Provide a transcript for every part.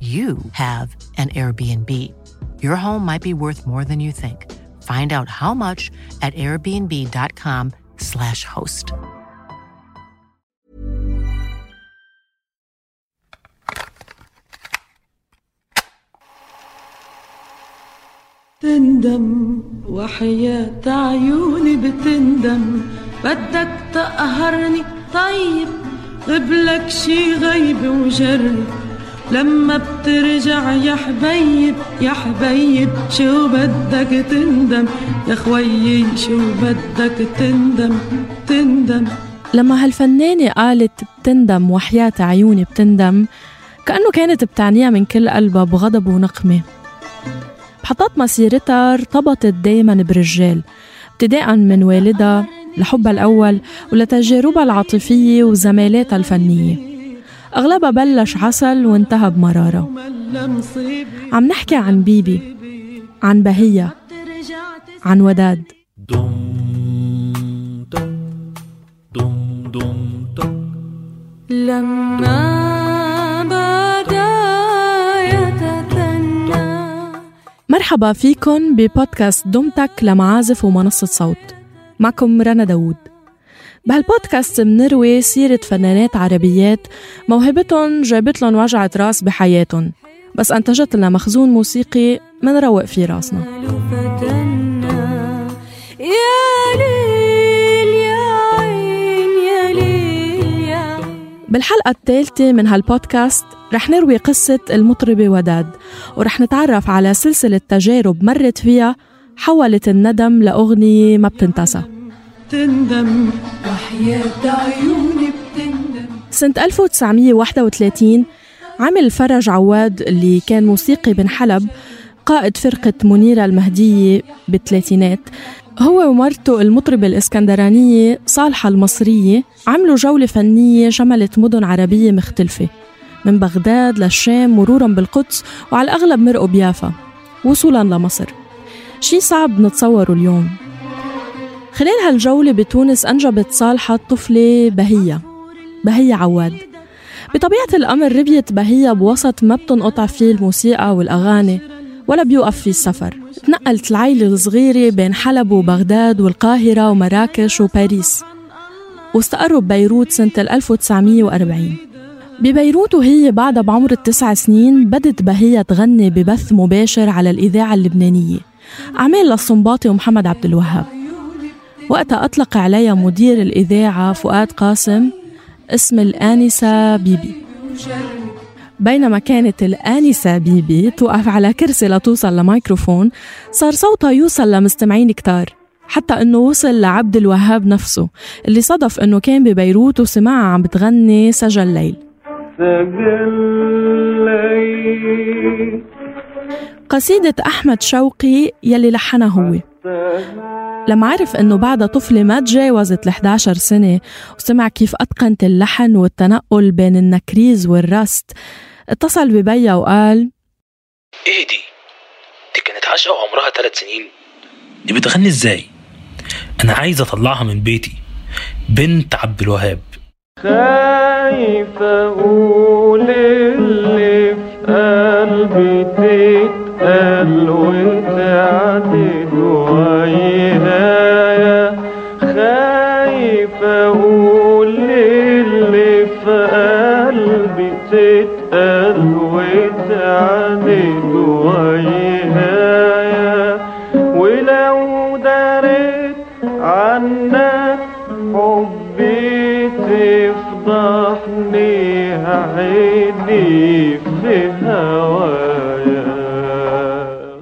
you have an Airbnb. Your home might be worth more than you think. Find out how much at airbnb.com/slash host. تندم وحياة عيوني بتندم بدك تقهرني طيب قبلك شي غيب وجرب لما بترجع يا حبيب يا حبيب شو بدك تندم؟ يا خويي شو بدك تندم؟ تندم. لما هالفنانة قالت بتندم وحياة عيوني بتندم كأنه كانت بتعنيها من كل قلبها بغضب ونقمة. بحطات مسيرتها ارتبطت دايما برجال ابتداء من والدها لحبها الأول ولتجاربها العاطفية وزمالاتها الفنية. أغلبها بلش عسل وانتهى بمرارة. عم نحكي عن بيبي عن بهية عن وداد. لما بدا يتثنى مرحبا فيكن ببودكاست دمتك لمعازف ومنصة صوت. معكم رنا داوود. بهالبودكاست منروي سيرة فنانات عربيات موهبتهم جابت لهم وجعة راس بحياتهم. بس أنتجت لنا مخزون موسيقي منروق في راسنا. بالحلقة الثالثة من هالبودكاست رح نروي قصة المطربة وداد ورح نتعرف على سلسلة تجارب مرت فيها حولت الندم لأغنية ما بتنتسى. بتندم وحياة عيوني بتندم. سنة 1931 عمل فرج عواد اللي كان موسيقي بن حلب قائد فرقة منيرة المهدية بالثلاثينات. هو ومرته المطربة الإسكندرانية صالحة المصرية عملوا جولة فنية شملت مدن عربية مختلفة من بغداد للشام مرورا بالقدس وعلى الأغلب مرقوا بيافا وصولا لمصر. شي صعب نتصوره اليوم. خلال هالجولة بتونس أنجبت صالحة طفلة بهية بهية عواد. بطبيعة الأمر ربيت بهية بوسط ما بتنقطع فيه الموسيقى والأغاني ولا بيوقف فيه السفر. تنقلت العيلة الصغيرة بين حلب وبغداد والقاهرة ومراكش وباريس. واستقروا ببيروت سنة 1940 ببيروت وهي بعدها بعمر التسع سنين بدت بهية تغني ببث مباشر على الإذاعة اللبنانية. أعمال للصنباطي ومحمد عبد الوهاب. وقتها أطلق عليها مدير الإذاعة فؤاد قاسم اسم الآنسة بيبي. بينما كانت الآنسة بيبي توقف على كرسي لتوصل لميكروفون صار صوتها يوصل لمستمعين كتار حتى إنه وصل لعبد الوهاب نفسه اللي صدف إنه كان ببيروت وسمعها عم بتغني سجل ليل قصيدة أحمد شوقي يلي لحنها هو. لما عرف إنه بعدها طفله ما تجاوزت ال 11 سنة. وسمع كيف أتقنت اللحن والتنقل بين النكريز والرست. اتصل ببيا وقال إيه دي؟ دي كانت عاشقة وعمرها ثلاث سنين. دي بتغني إزاي؟ أنا عايز أطلعها من بيتي. بنت عبد الوهاب. خايف أقول حبي تفضحني عيني في هوايا.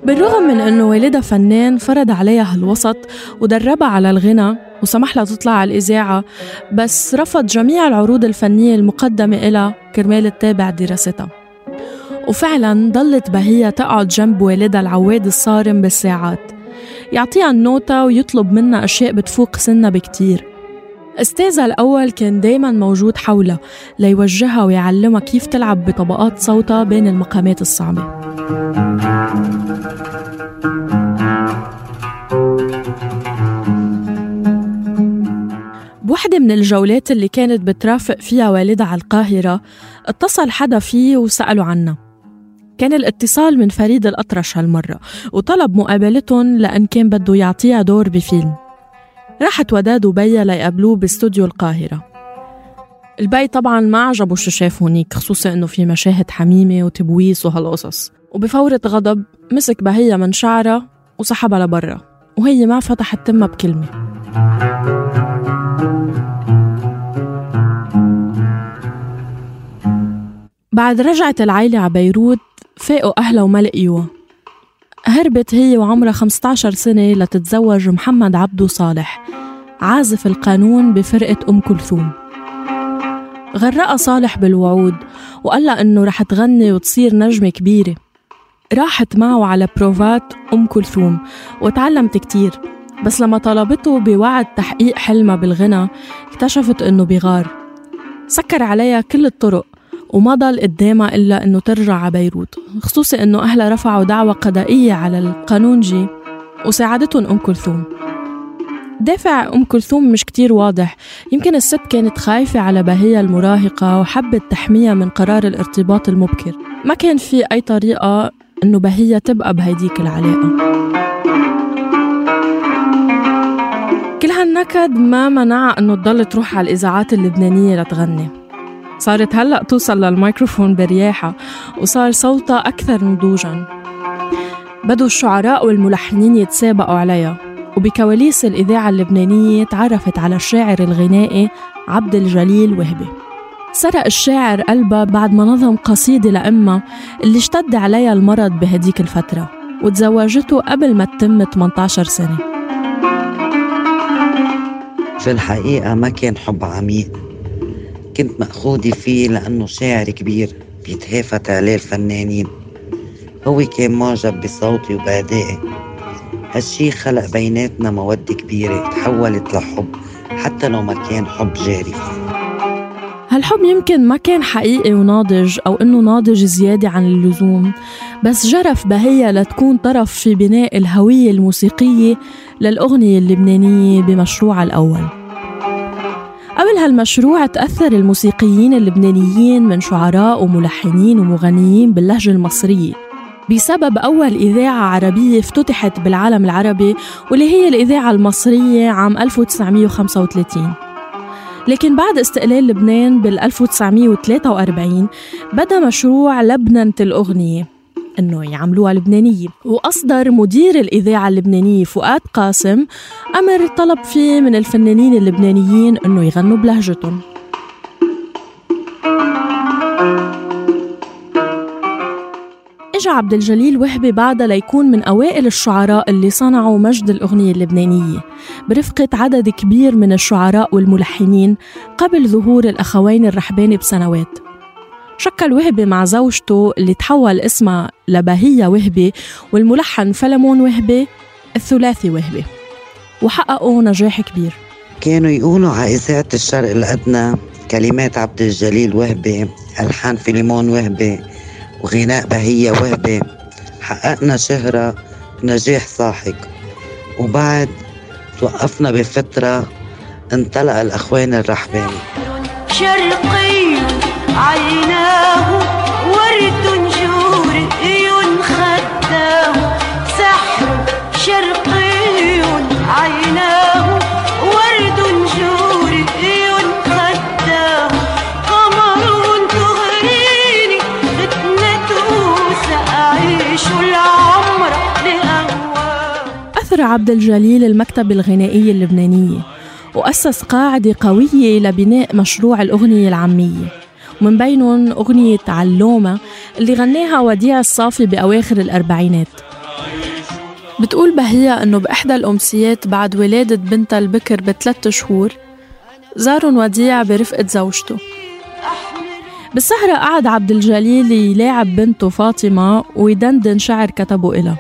بالرغم من انه والدها فنان فرض عليها هالوسط ودربها على الغنى وسمح لها تطلع على الإذاعة بس رفض جميع العروض الفنية المقدمة إلها كرمال تتابع دراستها. وفعلا ضلت بهية تقعد جنب والدها العواد الصارم بالساعات. يعطيها النوتة ويطلب منها أشياء بتفوق سنها بكتير. أستاذها الأول كان دايما موجود حولها ليوجهها ويعلمها كيف تلعب بطبقات صوتها بين المقامات الصعبة. بوحدة من الجولات اللي كانت بترافق فيها والدها على القاهرة اتصل حدا فيه وسأله عنها. كان الاتصال من فريد الأطرش هالمرة وطلب مقابلتهم لأن كان بده يعطيها دور بفيلم. راحت وداد وبهية ليقابلوه باستوديو القاهرة. البيّ طبعا ما عجبه شو شاف هونيك خصوصا إنه في مشاهد حميمة وتبويس وهالقصص. وبفورة غضب مسك بهية من شعرها وسحبها لبرا وهي ما فتحت تمها بكلمة. بعد رجعت العيلة على بيروت فاقوا أهلها وما لقيوها هربت هي وعمرها 15 سنة لتتزوج محمد عبدو صالح عازف القانون بفرقة أم كلثوم. غرقها صالح بالوعود وقال لها إنه رح تغني وتصير نجمة كبيرة. راحت معه على بروفات أم كلثوم وتعلمت كتير بس لما طلبته بوعد تحقيق حلمها بالغنى اكتشفت إنه بغار. سكر عليها كل الطرق وما ضل قدامها إلا إنه ترجع على بيروت خصوصي إنه أهلها رفعوا دعوة قضائية على القانونجي وساعدتهم أم كلثوم. دافع أم كلثوم مش كتير واضح يمكن الست كانت خايفة على بهية المراهقة وحبت تحميها من قرار الارتباط المبكر. ما كان في أي طريقة إنه بهية تبقى بهيديك العلاقة. كل هالنكد ما منعها إنه تضل تروح على الإذاعات اللبنانية لتغني. صارت هلأ توصل للميكروفون برياحة وصار صوتها أكثر نضوجا بدوا الشعراء والملحنين يتسابقوا عليها وبكواليس الإذاعة اللبنانية تعرفت على الشاعر الغنائي عبد الجليل وهبي. سرق الشاعر قلبها بعد ما نظم قصيدة لأمها اللي اشتد عليها المرض بهديك الفترة وتزوجته قبل ما تتم 18 سنة. في الحقيقة ما كان حب عميق. كنت مأخوذة فيه لأنه شاعر كبير بيتهافت عليه الفنانين. هو كان معجب بصوتي وبأدائي. هالشي خلق بيناتنا مودة كبيرة تحولت لحب حتى لو ما كان حب جارف هالحب يمكن ما كان حقيقي وناضج أو إنه ناضج زيادة عن اللزوم بس جرف بهية لتكون طرف في بناء الهوية الموسيقية للأغنية اللبنانية بمشروعها الأول. هالمشروع تأثر الموسيقيين اللبنانيين من شعراء وملحنين ومغنيين باللهجة المصرية. بسبب أول إذاعة عربية افتتحت بالعالم العربي واللي هي الإذاعة المصرية عام 1935 لكن بعد استقلال لبنان بال 1943 بدا مشروع لبنة الأغنية إنه يعملوها لبنانية وأصدر مدير الإذاعة اللبنانية فؤاد قاسم أمر طلب فيه من الفنانين اللبنانيين إنه يغنوا بلهجتهم. اجى عبد الجليل وهبي بعدها ليكون من أوائل الشعراء اللي صنعوا مجد الأغنية اللبنانية. برفقة عدد كبير من الشعراء والملحنين قبل ظهور الأخوين الرحباني بسنوات. شكل وهبي مع زوجته اللي تحول اسمها لبهية وهبي والملحن فلمون وهبي الثلاثي وهبي. وحققوا نجاح كبير. كانوا يقولوا على إذاعة الشرق الأدنى كلمات عبد الجليل وهبي ألحان فيليمون وهبي وغناء بهية وهبي. حققنا شهرة ونجاح ساحق. وبعد توقفنا بفترة انطلق الأخوان الرحباني. شرقي عيناه ورد جور عيون خداه. سحر شرقي عيناه ورد جور عيون خداه. قمر تغريني فتنته سأعيش العمر لأهواه. أثر عبد الجليل المكتبة الغنائية اللبنانية وأسس قاعدة قوية لبناء مشروع الأغنية العامية. ومن بينهم أغنية علومة اللي غناها وديع الصافي بأواخر الأربعينات. بتقول بهية أنه بإحدى الأمسيات بعد ولادة بنتها البكر بثلاث شهور زارن وديع برفقة زوجته. بالسهرة قعد عبد الجليل يلاعب بنته فاطمة ويدندن شعر كتبه إلها.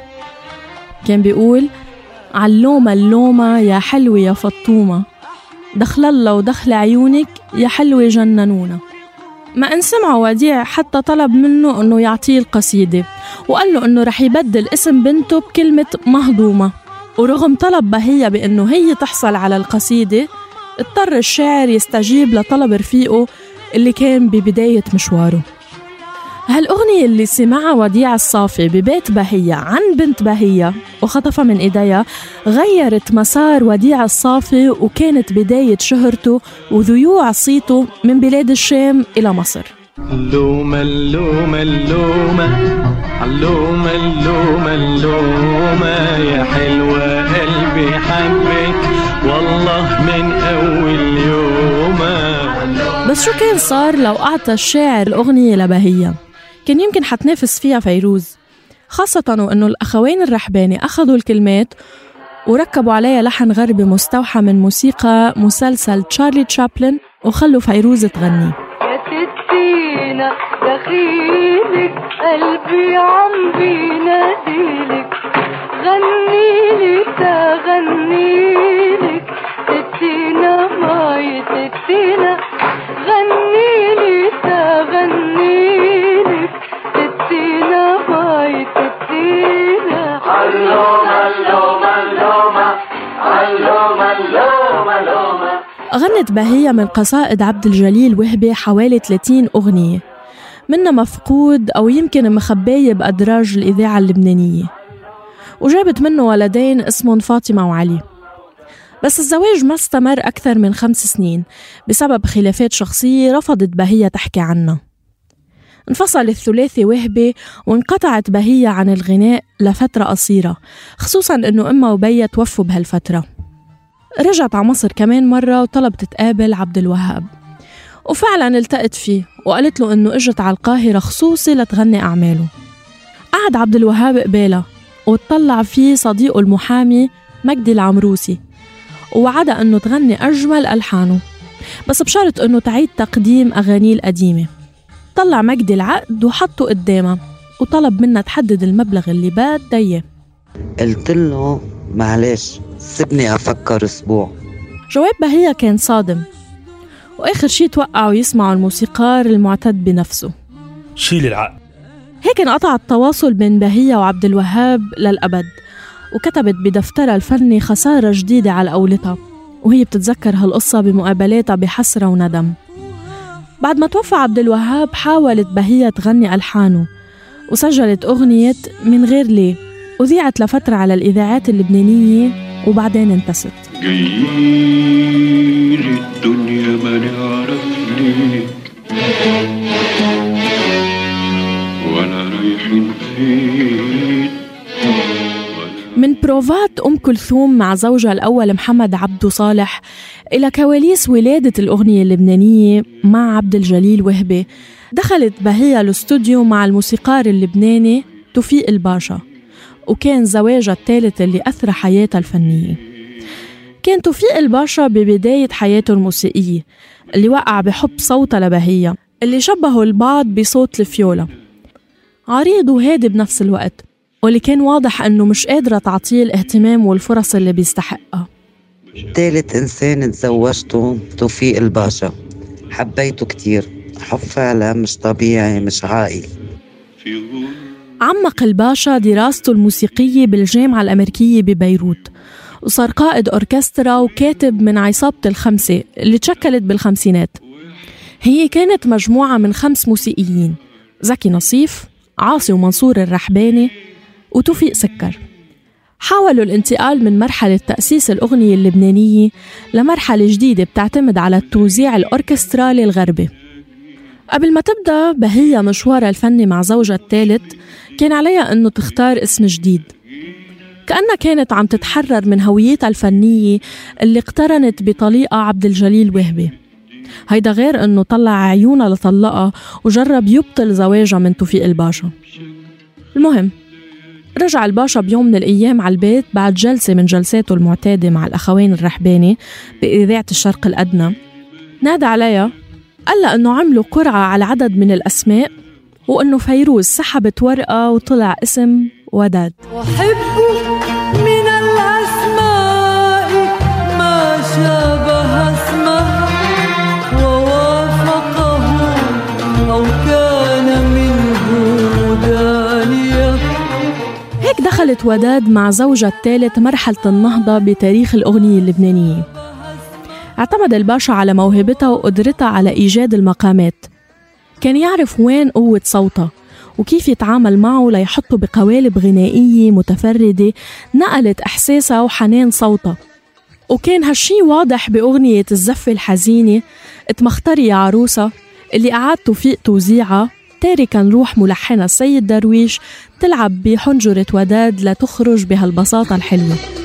كان بيقول علومة اللومة يا حلوة يا فطومة. دخل الله ودخل عيونك يا حلوة جننونا. ما إن سمع وديع حتى طلب منه إنه يعطيه القصيدة وقال له إنه رح يبدل اسم بنته بكلمة مهضومة. ورغم طلب بهية بإنه هي تحصل على القصيدة اضطر الشاعر يستجيب لطلب رفيقه اللي كان ببداية مشواره. هالأغنية اللي سمعها وديع الصافي ببيت بهية عن بنت بهية وخطفها من إيديها غيرت مسار وديع الصافي وكانت بداية شهرته وذيوع صيته من بلاد الشام إلى مصر. اللومة اللومة اللومة اللومة اللومة اللومة يا حلوة قلبي حبك والله من أول يومة. بس شو كان صار لو أعطى الشاعر الأغنية لبهية؟ كان يمكن حتنافس فيها فيروز خاصة وأنه الأخوين الرحباني أخذوا الكلمات وركبوا عليها لحن غربي مستوحى من موسيقى مسلسل تشارلي تشابلن وخلوا فيروز تغني. يا ستينا دخيلك قلبي عم بيناديلك. غنيلي تغنيلك ستينا ماي ستينا. غنيلي غنت بهية من قصائد عبد الجليل وهبي حوالي 30 أغنية. منها مفقود أو يمكن مخباية بأدراج الإذاعة اللبنانية. وجابت منه ولدين اسمهم فاطمة وعلي. بس الزواج ما استمر أكثر من خمس سنين. بسبب خلافات شخصية رفضت بهية تحكي عنها. انفصل الثلاثي وهبي وانقطعت بهية عن الغناء لفترة قصيرة خصوصا أنه أمها وبيا توفوا بهالفترة. رجعت على مصر كمان مرة وطلبت تقابل عبد الوهاب. وفعلا التقت فيه وقالت له إنه إجت على القاهرة خصوصي لتغني أعماله. قعد عبد الوهاب قبالها وتطلع فيه صديقه المحامي مجدي العمروسي ووعدها إنه تغني أجمل ألحانه. بس بشرط إنه تعيد تقديم أغانيه القديمة. طلع مجدي العقد وحطه قدامها وطلب منها تحدد المبلغ اللي بدها إياه. قلت له معلش سيبني أفكر أسبوع. جواب بهية كان صادم. وآخر شي توقعوا يسمعوا الموسيقار المعتد بنفسه. شيل العقد هيك انقطع التواصل بين بهية وعبد الوهاب للأبد وكتبت بدفترها الفني خسارة جديدة على قولتها وهي بتتذكر هالقصة بمقابلاتها بحسرة وندم. بعد ما توفى عبد الوهاب حاولت بهية تغني ألحانه وسجلت أغنية من غير ليه وذيعت لفترة على الإذاعات اللبنانية وبعدين انتست. جايين الدنيا ما نعرف ليه ولا رايحين فين من بروفات أم كلثوم مع زوجها الأول محمد عبدو صالح إلى كواليس ولادة الأغنية اللبنانية مع عبد الجليل وهبي دخلت بهية الاستوديو مع الموسيقار اللبناني توفيق الباشا. وكان زواجها الثالث اللي أثرى حياتها الفنية. كان توفيق الباشا ببداية حياته الموسيقية اللي وقع بحب صوتها لبهية اللي شبهوا البعض بصوت الفيولا. عريض وهادي بنفس الوقت واللي كان واضح إنه مش قادرة تعطيه الاهتمام والفرص اللي بيستحقها. تالت إنسان تزوجته توفيق الباشا. حبيته كتير حب فعلا مش طبيعي مش عاقل. عمق الباشا دراسته الموسيقية بالجامعة الأمريكية ببيروت. وصار قائد أوركسترا وكاتب من عصابة الخمسة اللي تشكلت بالخمسينات. هي كانت مجموعة من خمس موسيقيين زكي نصيف عاصي ومنصور الرحباني وتوفيق سكر. حاولوا الانتقال من مرحلة تأسيس الأغنية اللبنانية لمرحلة جديدة بتعتمد على التوزيع الأوركسترالي الغربي قبل ما تبدأ بهية مشوارها الفني مع زوجها الثالث كان عليها أنه تختار اسم جديد. كأنها كانت عم تتحرر من هويتها الفنية اللي اقترنت بطليقة عبد الجليل وهبي. هيدا غير إنه طلع عيونها لطلقها وجرب يبطل زواجها من توفيق الباشا. المهم رجع الباشا بيوم من الأيام على البيت بعد جلسة من جلساته المعتادة مع الأخوين الرحباني بإذاعة الشرق الأدنى. نادى عليها قال لها إنه عملوا قرعة على عدد من الأسماء وإنه فيروز سحبت ورقة وطلع اسم وداد. أحب من الأسماء ما شابه اسمه ووافقه أو كان منه دانية. هيك دخلت وداد مع زوجها الثالث مرحلة النهضة بتاريخ الأغنية اللبنانية. اعتمد الباشا على موهبتها وقدرتها على إيجاد المقامات. كان يعرف وين قوة صوتها وكيف يتعامل معه ليحطه بقوالب غنائية متفردة نقلت إحساسها وحنان صوتها. وكان هالشي واضح بأغنية الزفة الحزينة اتمختري يا عروسة اللي أعاد توفيق توزيعها تاركا روح ملحنها السيد درويش تلعب بحنجرة وداد لتخرج بهالبساطة الحلوة.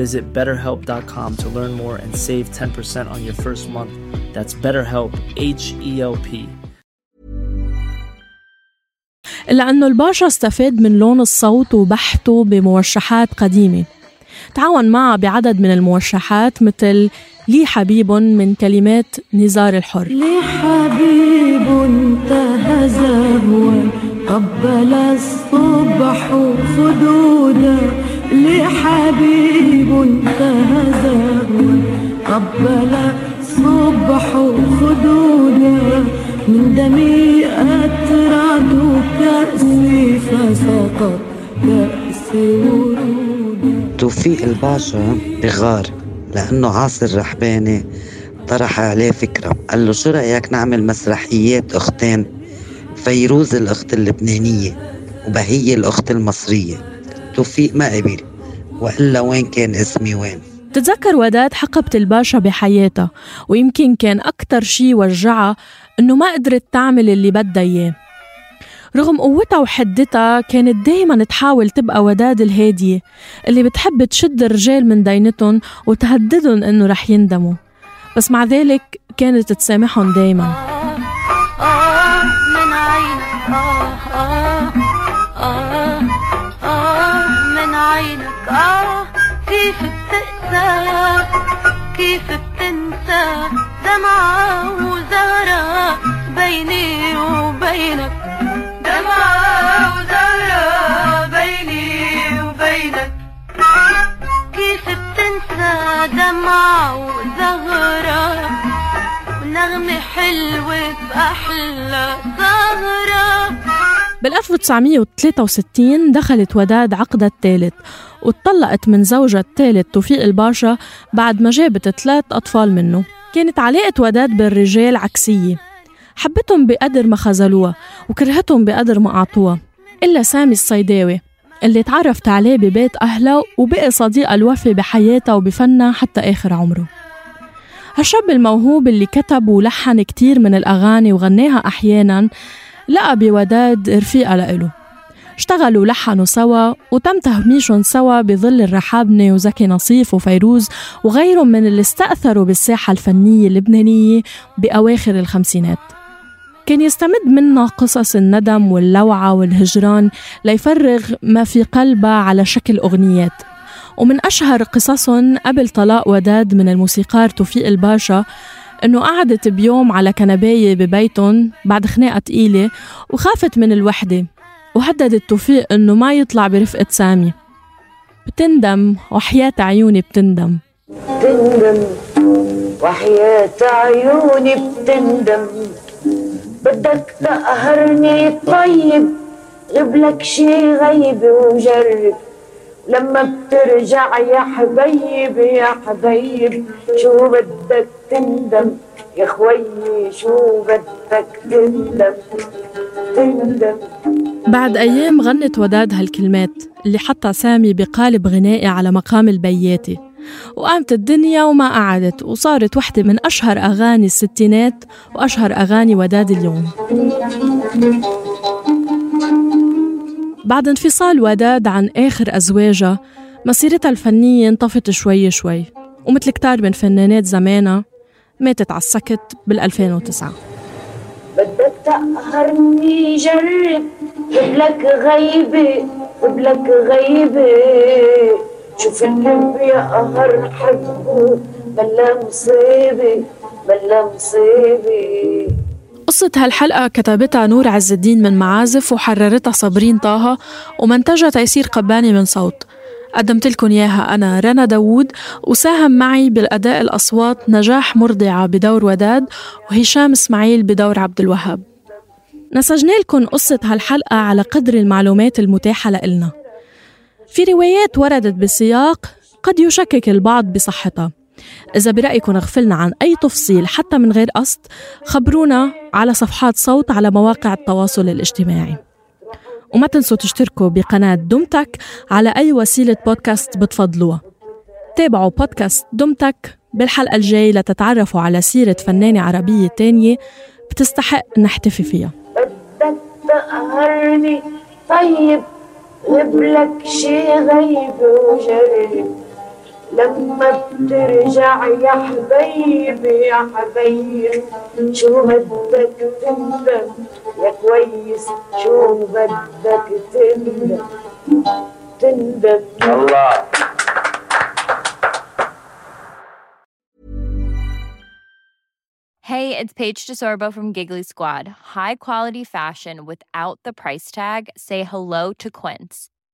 Visit betterhelp.com to learn more and save 10% on your first month. That's BetterHelp, H E L P. إلا أنه الباشا استفاد من لون الصوت وبحته بموشحات قديمة تعاون معها بعدد من الموشحات مثل لي حبيب من كلمات نزار الحر لي حبيب انتهى زهوا قبل الصبح خدودا لي حبيب انتهى زهوا قبل الصبح خدودا من دمي أترعد كأسي فسقط كأسي ورودا توفيق الباشا بغار لأنه عاصر رحباني طرح عليه فكرة. قال له شو رأيك نعمل مسرحيات أختين؟ فيروز الأخت اللبنانية وبهية الأخت المصرية. توفيق ما قبل وإلا وين كان اسمي وين؟ تتذكر وداد حقبة الباشا بحياتها ويمكن كان أكتر شي وجعها إنه ما قدرت تعمل اللي بدها إياه. رغم قوتها وحدتها كانت دايما تحاول تبقى وداد الهادية اللي بتحب تشد الرجال من دينتهم وتهددهم إنه رح يندموا. بس مع ذلك كانت تسامحهم دايما. آه كيف بتقسى كيف بتنسى دمعة وزهرة بيني وبينك دمعة وزهرة بيني وبينك كيف بتنسى دمعة وزهرة ونغمة حلوة بأحلى سهرة بال 1963 دخلت وداد عقدها الثالث واتطلقت من زوجها الثالث توفيق الباشا بعد ما جابت ثلاث أطفال منه. كانت علاقة وداد بالرجال عكسية. حبتهم بقدر ما خذلوها وكرهتهم بقدر ما أعطوها إلا سامي الصيداوي اللي تعرفت عليه ببيت أهلها وبقي صديقها الوفي بحياتها وبفنها حتى آخر عمره. هالشاب الموهوب اللي كتب ولحن كتير من الأغاني وغناها أحيانا لقى بوداد رفيقة لإله. اشتغلوا ولحنوا سوا وتم تهميشهم سوا بظل الرحابنة وزكي نصيف وفيروز وغيرهم من اللي استأثروا بالساحة الفنية اللبنانية بأواخر الخمسينات. كان يستمد منا قصص الندم واللوعة والهجران ليفرغ ما في قلبها على شكل أغنيات. ومن أشهر قصصهم قبل طلاق وداد من الموسيقار توفيق الباشا إنه قعدت بيوم على كنباية ببيتهم بعد خناقة تقيلة وخافت من الوحدة وهددت توفيق إنه ما يطلع برفقة سامي. بتندم وحياة عيوني بتندم. بتندم. وحياة عيوني بتندم. بدك تقهرني طيب غبلك شي غيب وجرب. لما بترجع يا حبيب يا حبيب شو بدك تندم؟ يا خويي شو بدك تندم؟ تندم. بعد أيام غنت وداد هالكلمات اللي حطها سامي بقالب غنائي على مقام البياتي وقامت الدنيا وما قعدت وصارت وحدة من أشهر أغاني الستينات وأشهر أغاني وداد اليوم. بعد انفصال وداد عن آخر أزواجها مسيرتها الفنية انطفت شوي شوي ومثل كتار من فنانات زمانها ماتت على السكت بال 2009 بدك تقهرني جرب قبلك غيبة قبلك غيبة. شوف اللي بيقهر حبه بلا مصيبة بلا مصيبة. قصة هالحلقة كتبتها نور عز الدين من معازف وحررتها صابرين طه ومنتجها تيسير قباني من صوت. قدمت لكم إياها أنا رنا داوود وساهم معي بالأداء الأصوات نجاح مرضعة بدور وداد وهشام إسماعيل بدور عبد الوهاب. نسجنا لكم قصة هالحلقة على قدر المعلومات المتاحة لإلنا. في روايات وردت بسياق قد يشكك البعض بصحتها. إذا برأيكم غفلنا عن أي تفصيل حتى من غير قصد خبرونا على صفحات صوت على مواقع التواصل الاجتماعي. وما تنسوا تشتركوا بقناة دمتك على أي وسيلة بودكاست بتفضلوها. تابعوا بودكاست دمتك بالحلقة الجاي لتتعرفوا على سيرة فنانة عربية تانية بتستحق نحتفي فيها. بدك تقهرني طيب قبلك شي غيب وجرب لما بترجع يا حبيبي يا حبيب شو بدك تندم يا كويس شو بدك تندم تندم الله Hey, it's Paige DeSorbo from Giggly Squad. High quality fashion without the price tag. Say hello to Quince.